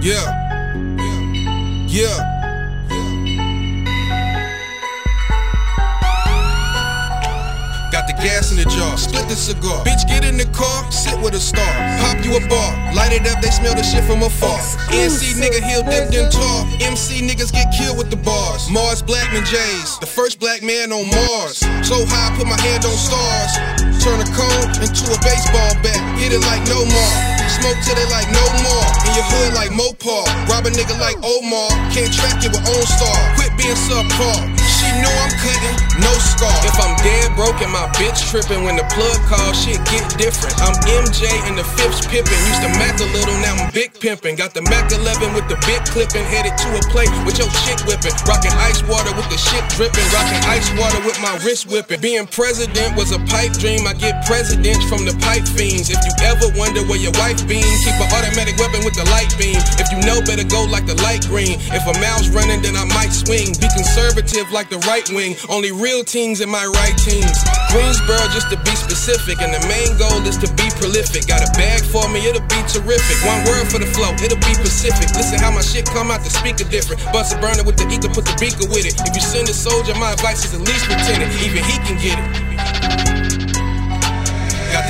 Yeah. Yeah. Yeah. yeah. Got the gas in the jar, split the cigar. Bitch, get in the car, sit with a star. Pop you a bar, light it up, they smell the shit from afar. NC nigga, he'll dip them tall. MC niggas get killed with the bars. Mars Blackmon Jays, the first black man on Mars. So high, put my hand on stars. Turn a cold into a baseball bat, hit it like no more. Smoke till they like no more. In your hood like Mopar. Rob a nigga like Omar. Can't track it with OnStar. Quit being subpar. I'm no scar. If I'm dead broke and my bitch tripping when the plug calls, shit get different. I'm MJ and the fifth pippin'. Used to Mac a little, now I'm big pimpin'. Got the Mac 11 with the big clippin'. Headed to a plate with your chick whippin'. Rockin' ice water with the shit drippin'. Rockin' ice water with my wrist whippin'. Being president was a pipe dream. I get presidents from the pipe fiends. If you ever wonder where your wife been, keep an automatic weapon with the light beam. If you know, better go like the light green. If a mouse running, then I might swing. Be conservative like the right wing. Only real teams in my right teams. Greensboro, just to be specific, and the main goal is to be prolific. Got a bag for me, it'll be terrific. One word for the flow, it'll be Pacific. Listen how my shit come out the speaker different. Bust a burner with the ether, put the beaker with it. If you send a soldier, my advice is at least pretend it. Even he can get it.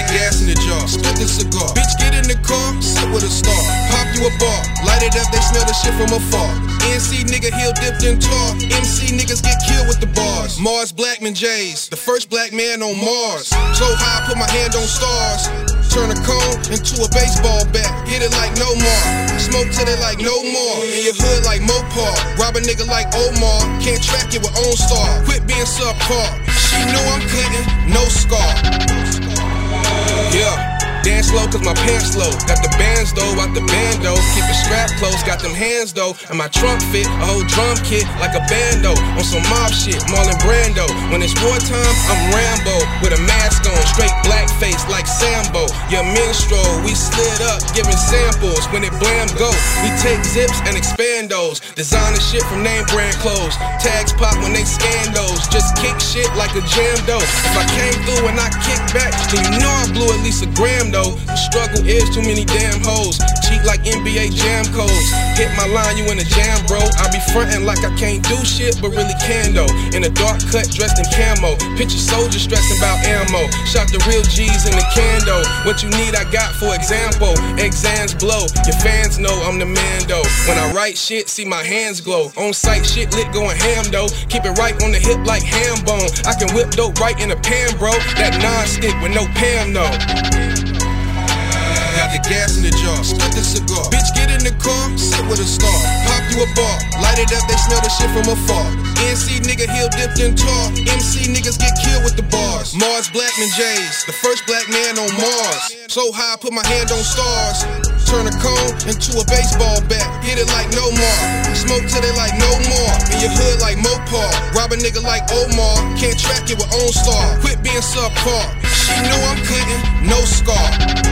Gas in the jar, split the cigar. Bitch, get in the car, sit with a star. Pop you a bar, light it up, they smell the shit from afar. NC nigga heel dipped in tar. MC niggas get killed with the bars. Mars Blackmon J's, the first black man on Mars. So high, I put my hand on stars. Turn a cone into a baseball bat. Hit it like no more. Smoke till they like no more. In your hood like Mopar. Rob a nigga like Omar. Can't track it with OnStar. Quit being subpar. She know I'm cutting, no scar. Slow cause my pants low. Got the bands though, out the bando. Keep it strapped close, got them hands though. And my trunk fit, a whole drum kit like a bando. On some mob shit, Marlon Brando. When it's wartime, I'm Rambo. With a mask on, straight black face like Sambo. Your minstrel, we slid up, giving samples. When it blam go, we take zips and expand those. Designer shit from name brand clothes. Tags pop when they scan those. Just kick shit like a jam though. If I came through and I kick back, then you know I blew at least a gram though. Struggle is too many damn hoes. Cheat like NBA jam codes. Hit my line, you in a jam, bro. I be frontin' like I can't do shit, but really can though. In a dark cut, dressed in camo. Picture soldiers stressing about ammo. Shot the real G's in the cando. What you need, I got for example. Exams blow. Your fans know I'm the man though. When I write shit, see my hands glow. On site shit lit going ham though. Keep it right on the hip like ham bone. I can whip dope right in a pan, bro. That non-stick with no Pam though. Got the gas in the jar, split the cigar. Bitch, get in the car, sit with a star. Pop you a bar, light it up, they smell the shit from afar. NC nigga heel dipped in tar. MC niggas get killed with the bars. Mars Blackmon J's, the first black man on Mars. So high, I put my hand on stars. Turn a cone into a baseball bat. Hit it like no more. Smoke till they like no more. In your hood like Mopar. Rob a nigga like Omar. Can't track it with OnStar. Quit being subpar. She know I'm cutting, no scar.